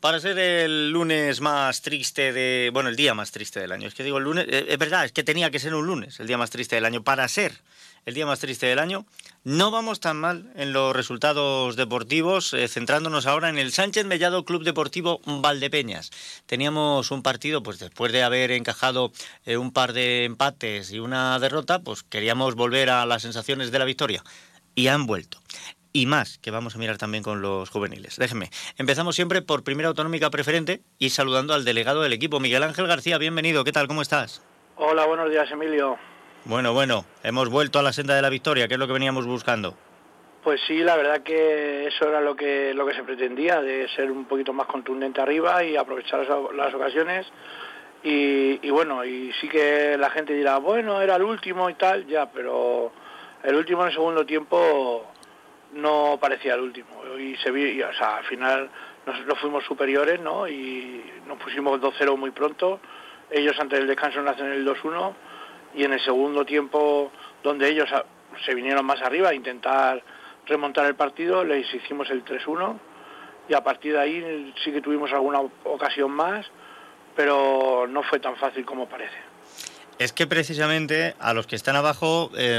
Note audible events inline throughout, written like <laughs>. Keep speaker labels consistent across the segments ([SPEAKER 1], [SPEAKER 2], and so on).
[SPEAKER 1] para ser el lunes más triste de. Bueno, el día más triste del año. Es que digo el lunes. eh, Es verdad, es que tenía que ser un lunes, el día más triste del año. Para ser el día más triste del año, no vamos tan mal en los resultados deportivos, eh, centrándonos ahora en el Sánchez Mellado Club Deportivo Valdepeñas. Teníamos un partido, pues después de haber encajado eh, un par de empates y una derrota, pues queríamos volver a las sensaciones de la victoria. Y han vuelto y más, que vamos a mirar también con los juveniles. Déjenme. Empezamos siempre por primera autonómica preferente y saludando al delegado del equipo, Miguel Ángel García. Bienvenido, ¿qué tal? ¿Cómo estás?
[SPEAKER 2] Hola, buenos días, Emilio.
[SPEAKER 1] Bueno, bueno, hemos vuelto a la senda de la victoria, que es lo que veníamos buscando.
[SPEAKER 2] Pues sí, la verdad que eso era lo que lo que se pretendía, de ser un poquito más contundente arriba y aprovechar las, las ocasiones. Y, y bueno, y sí que la gente dirá, bueno, era el último y tal, ya, pero el último en el segundo tiempo no parecía el último. Y se vi, o al final nosotros fuimos superiores, ¿no? Y nos pusimos 2-0 muy pronto. Ellos antes del descanso nos hacen el 2-1 y en el segundo tiempo, donde ellos a- se vinieron más arriba a intentar remontar el partido, les hicimos el 3-1 y a partir de ahí sí que tuvimos alguna ocasión más, pero no fue tan fácil como parece.
[SPEAKER 1] Es que precisamente a los que están abajo eh,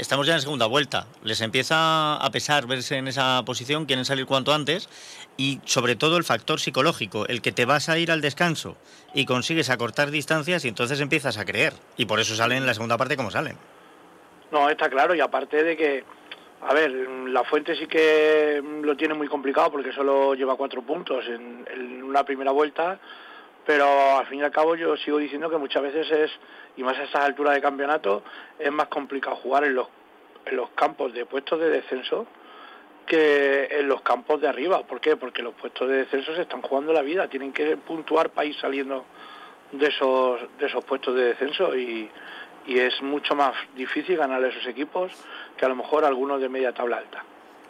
[SPEAKER 1] estamos ya en segunda vuelta. Les empieza a pesar verse en esa posición, quieren salir cuanto antes y sobre todo el factor psicológico, el que te vas a ir al descanso y consigues acortar distancias y entonces empiezas a creer. Y por eso salen en la segunda parte como salen.
[SPEAKER 2] No, está claro, y aparte de que, a ver, la Fuente sí que lo tiene muy complicado porque solo lleva cuatro puntos en, en una primera vuelta, pero al fin y al cabo yo sigo diciendo que muchas veces es, y más a estas alturas de campeonato, es más complicado jugar en los, en los campos de puestos de descenso que en los campos de arriba. ¿Por qué? Porque los puestos de descenso se están jugando la vida, tienen que puntuar para ir saliendo de esos, de esos puestos de descenso y, y es mucho más difícil ganar a esos equipos que a lo mejor algunos de media tabla alta.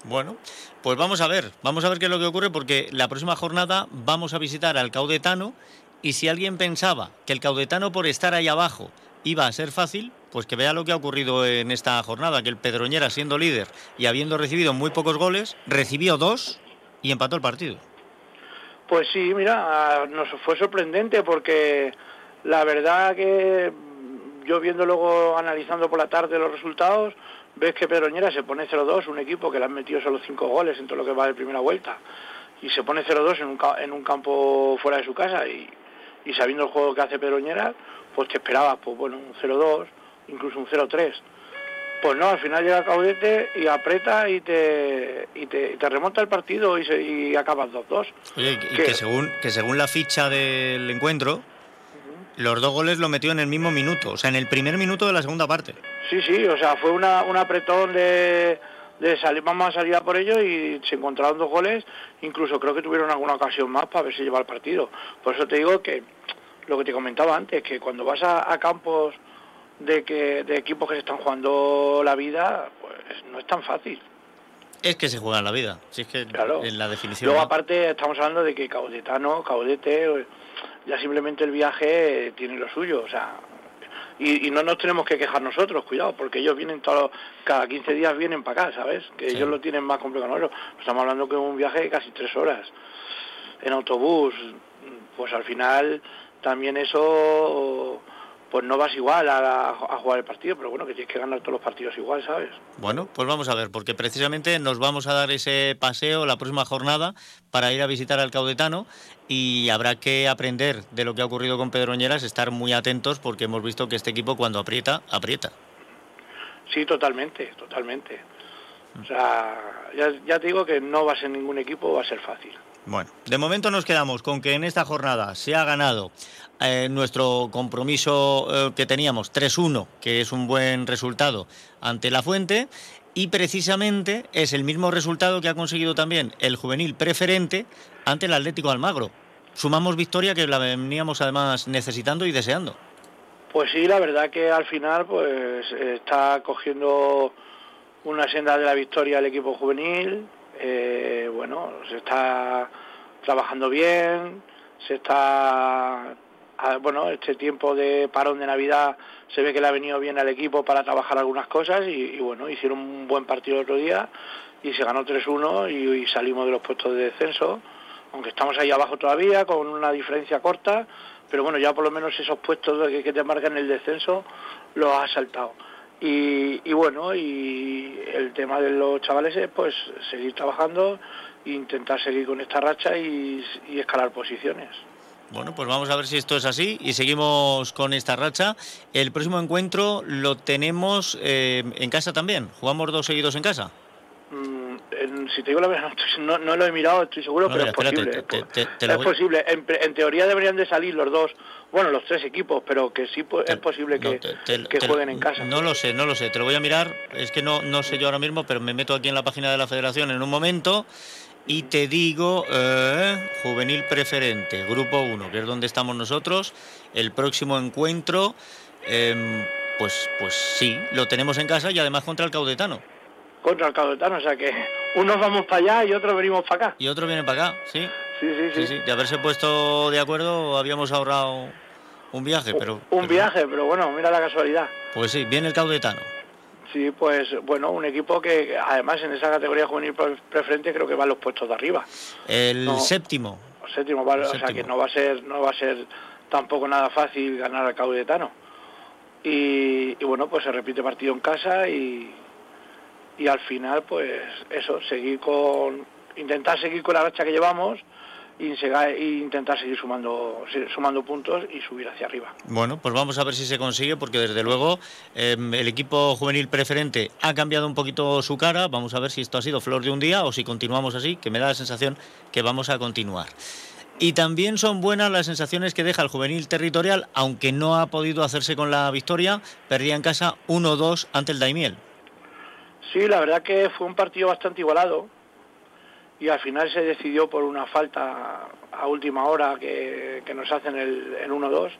[SPEAKER 1] Bueno, pues vamos a ver, vamos a ver qué es lo que ocurre porque la próxima jornada vamos a visitar al Caudetano y si alguien pensaba que el Caudetano por estar ahí abajo iba a ser fácil, pues que vea lo que ha ocurrido en esta jornada, que el Pedroñera siendo líder y habiendo recibido muy pocos goles, recibió dos y empató el partido.
[SPEAKER 2] Pues sí, mira, nos fue sorprendente porque la verdad que yo viendo luego, analizando por la tarde los resultados, ves que Pedroñera se pone 0-2, un equipo que le han metido solo 5 goles en todo lo que va de primera vuelta, y se pone 0-2 en un, en un campo fuera de su casa, y, y sabiendo el juego que hace Pedroñera, pues te esperabas, pues bueno, un 0-2, incluso un 0-3. Pues no, al final llega Caudete y aprieta y te, y te, y te remonta el partido y, se, y acabas 2-2.
[SPEAKER 1] Oye, y que según, que según la ficha del encuentro, los dos goles lo metió en el mismo minuto, o sea, en el primer minuto de la segunda parte.
[SPEAKER 2] Sí, sí, o sea, fue una, un apretón de, de salir, vamos a salir a por ello y se encontraron dos goles, incluso creo que tuvieron alguna ocasión más para ver si lleva el partido. Por eso te digo que lo que te comentaba antes, que cuando vas a, a campos de que de equipos que se están jugando la vida, pues no es tan fácil.
[SPEAKER 1] Es que se juega la vida, si es que
[SPEAKER 2] Claro.
[SPEAKER 1] en la definición.
[SPEAKER 2] Luego aparte estamos hablando de que Caudetano, Caudete, ya simplemente el viaje tiene lo suyo, o sea, y, y no nos tenemos que quejar nosotros, cuidado, porque ellos vienen todos, cada 15 días vienen para acá, ¿sabes? Que
[SPEAKER 1] Sí.
[SPEAKER 2] ellos lo tienen más complicado que nosotros. Estamos hablando que es un viaje de casi tres horas en autobús, pues al final también eso, pues no vas igual a, a jugar el partido, pero bueno, que tienes que ganar todos los partidos igual, ¿sabes?
[SPEAKER 1] Bueno, pues vamos a ver, porque precisamente nos vamos a dar ese paseo la próxima jornada para ir a visitar al Caudetano y habrá que aprender de lo que ha ocurrido con Pedroñeras, estar muy atentos porque hemos visto que este equipo cuando aprieta, aprieta.
[SPEAKER 2] Sí, totalmente, totalmente. O sea, ya, ya te digo que no va a ser ningún equipo, va a ser fácil.
[SPEAKER 1] Bueno, de momento nos quedamos con que en esta jornada se ha ganado eh, nuestro compromiso eh, que teníamos 3-1, que es un buen resultado ante la Fuente, y precisamente es el mismo resultado que ha conseguido también el juvenil preferente ante el Atlético Almagro. Sumamos victoria que la veníamos además necesitando y deseando.
[SPEAKER 2] Pues sí, la verdad que al final pues está cogiendo una senda de la victoria el equipo juvenil. eh, bueno, se está trabajando bien, se está bueno, este tiempo de parón de Navidad se ve que le ha venido bien al equipo para trabajar algunas cosas y, bueno, hicieron un buen partido el otro día y se ganó 3-1 y, salimos de los puestos de descenso aunque estamos ahí abajo todavía, con una diferencia corta, pero bueno, ya por lo menos esos puestos que, que te marcan el descenso los has saltado. Y, bueno, y el tema de los chavales es pues seguir trabajando e intentar seguir con esta racha y, y escalar posiciones.
[SPEAKER 1] Bueno, pues vamos a ver si esto es así y seguimos con esta racha. El próximo encuentro lo tenemos eh, en casa también. ¿Jugamos dos seguidos en casa?
[SPEAKER 2] Mm, en, si te digo la verdad, <laughs> no, no, lo he mirado, estoy seguro, no, pero mira, es posible. Te, te, te, es voy... posible. En, en, teoría deberían de salir los dos, bueno, los tres equipos, pero que sí es posible que, que jueguen en casa.
[SPEAKER 1] No lo sé, no lo sé. Te lo voy a mirar. Es que no, no sé yo ahora mismo, pero me meto aquí en la página de la federación en un momento y te digo, eh, juvenil preferente, grupo 1, que es donde estamos nosotros, el próximo encuentro, eh, pues, pues sí, lo tenemos en casa y además contra el Caudetano.
[SPEAKER 2] Contra el Caudetano, o sea que unos vamos para allá y otros venimos para acá.
[SPEAKER 1] Y otros vienen para acá, sí.
[SPEAKER 2] Sí, sí, sí.
[SPEAKER 1] sí, sí. De haberse puesto de acuerdo habíamos ahorrado un viaje, pero...
[SPEAKER 2] Un
[SPEAKER 1] pero...
[SPEAKER 2] viaje, pero bueno, mira la casualidad.
[SPEAKER 1] Pues sí, viene el Caudetano.
[SPEAKER 2] Sí, pues bueno, un equipo que además en esa categoría juvenil preferente creo que va a los puestos de arriba.
[SPEAKER 1] El no, séptimo.
[SPEAKER 2] El séptimo, el o séptimo. sea que no va a ser no va a ser tampoco nada fácil ganar al Caudetano. Y, y bueno, pues se repite partido en casa y, y al final pues eso, seguir con intentar seguir con la racha que llevamos y intentar seguir sumando sumando puntos y subir hacia arriba.
[SPEAKER 1] Bueno, pues vamos a ver si se consigue, porque desde luego eh, el equipo juvenil preferente ha cambiado un poquito su cara. Vamos a ver si esto ha sido flor de un día o si continuamos así, que me da la sensación que vamos a continuar. Y también son buenas las sensaciones que deja el juvenil territorial, aunque no ha podido hacerse con la victoria, perdía en casa 1-2 ante el Daimiel.
[SPEAKER 2] Sí, la verdad que fue un partido bastante igualado y al final se decidió por una falta a última hora que, nos hacen el, el 1-2,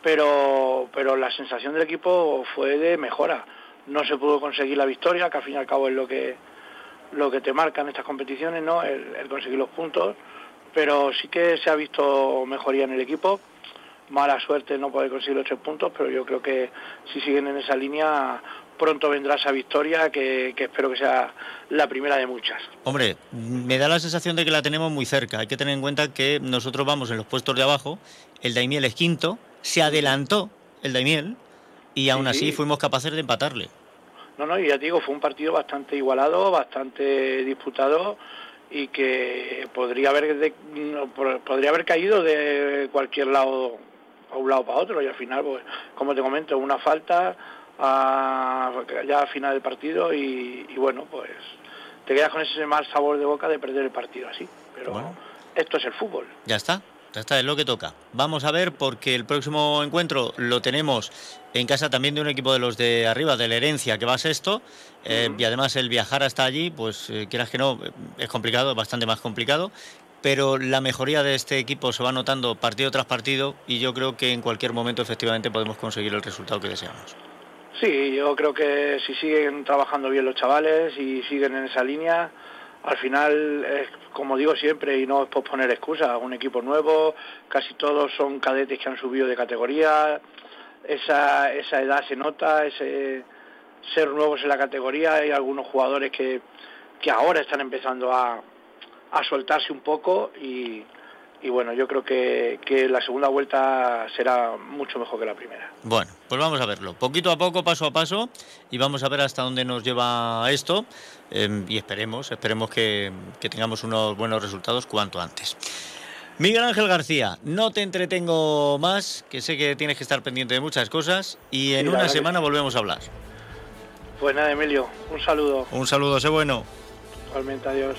[SPEAKER 2] pero, pero la sensación del equipo fue de mejora. No se pudo conseguir la victoria, que al fin y al cabo es lo que, lo que te marcan estas competiciones, ¿no? el, el conseguir los puntos, pero sí que se ha visto mejoría en el equipo. Mala suerte no poder conseguir los tres puntos, pero yo creo que si siguen en esa línea pronto vendrá esa victoria que, que, espero que sea la primera de muchas.
[SPEAKER 1] Hombre, me da la sensación de que la tenemos muy cerca. Hay que tener en cuenta que nosotros vamos en los puestos de abajo, el Daimiel es quinto, se adelantó el Daimiel y aún sí, así sí. fuimos capaces de empatarle.
[SPEAKER 2] No, no, y ya te digo, fue un partido bastante igualado, bastante disputado y que podría haber de, podría haber caído de cualquier lado a un lado para otro y al final pues como te comento una falta a, ya a final del partido y, y, bueno, pues te quedas con ese mal sabor de boca de perder el partido así. Pero bueno. esto es el fútbol.
[SPEAKER 1] Ya está. Ya está, es lo que toca. Vamos a ver, porque el próximo encuentro lo tenemos en casa también de un equipo de los de arriba, de la herencia, que va a sexto. Eh, uh -huh. Y además el viajar hasta allí, pues eh, quieras que no, es complicado, bastante más complicado. Pero la mejoría de este equipo se va notando partido tras partido y yo creo que en cualquier momento efectivamente podemos conseguir el resultado que deseamos.
[SPEAKER 2] Sí, yo creo que si siguen trabajando bien los chavales y siguen en esa línea, al final, es, como digo siempre, y no es por poner excusas, un equipo nuevo, casi todos son cadetes que han subido de categoría, esa, esa edad se nota, ese ser nuevos en la categoría, hay algunos jugadores que, que ahora están empezando a, a soltarse un poco y, y bueno, yo creo que, que, la segunda vuelta será mucho mejor que la primera.
[SPEAKER 1] Bueno, pues vamos a verlo, poquito a poco, paso a paso, y vamos a ver hasta dónde nos lleva esto, eh, y esperemos, esperemos que, que tengamos unos buenos resultados cuanto antes. Miguel Ángel García, no te entretengo más, que sé que tienes que estar pendiente de muchas cosas, y en sí, una semana volvemos a hablar.
[SPEAKER 2] Pues nada, Emilio, un saludo.
[SPEAKER 1] Un saludo, sé bueno.
[SPEAKER 2] Igualmente, adiós.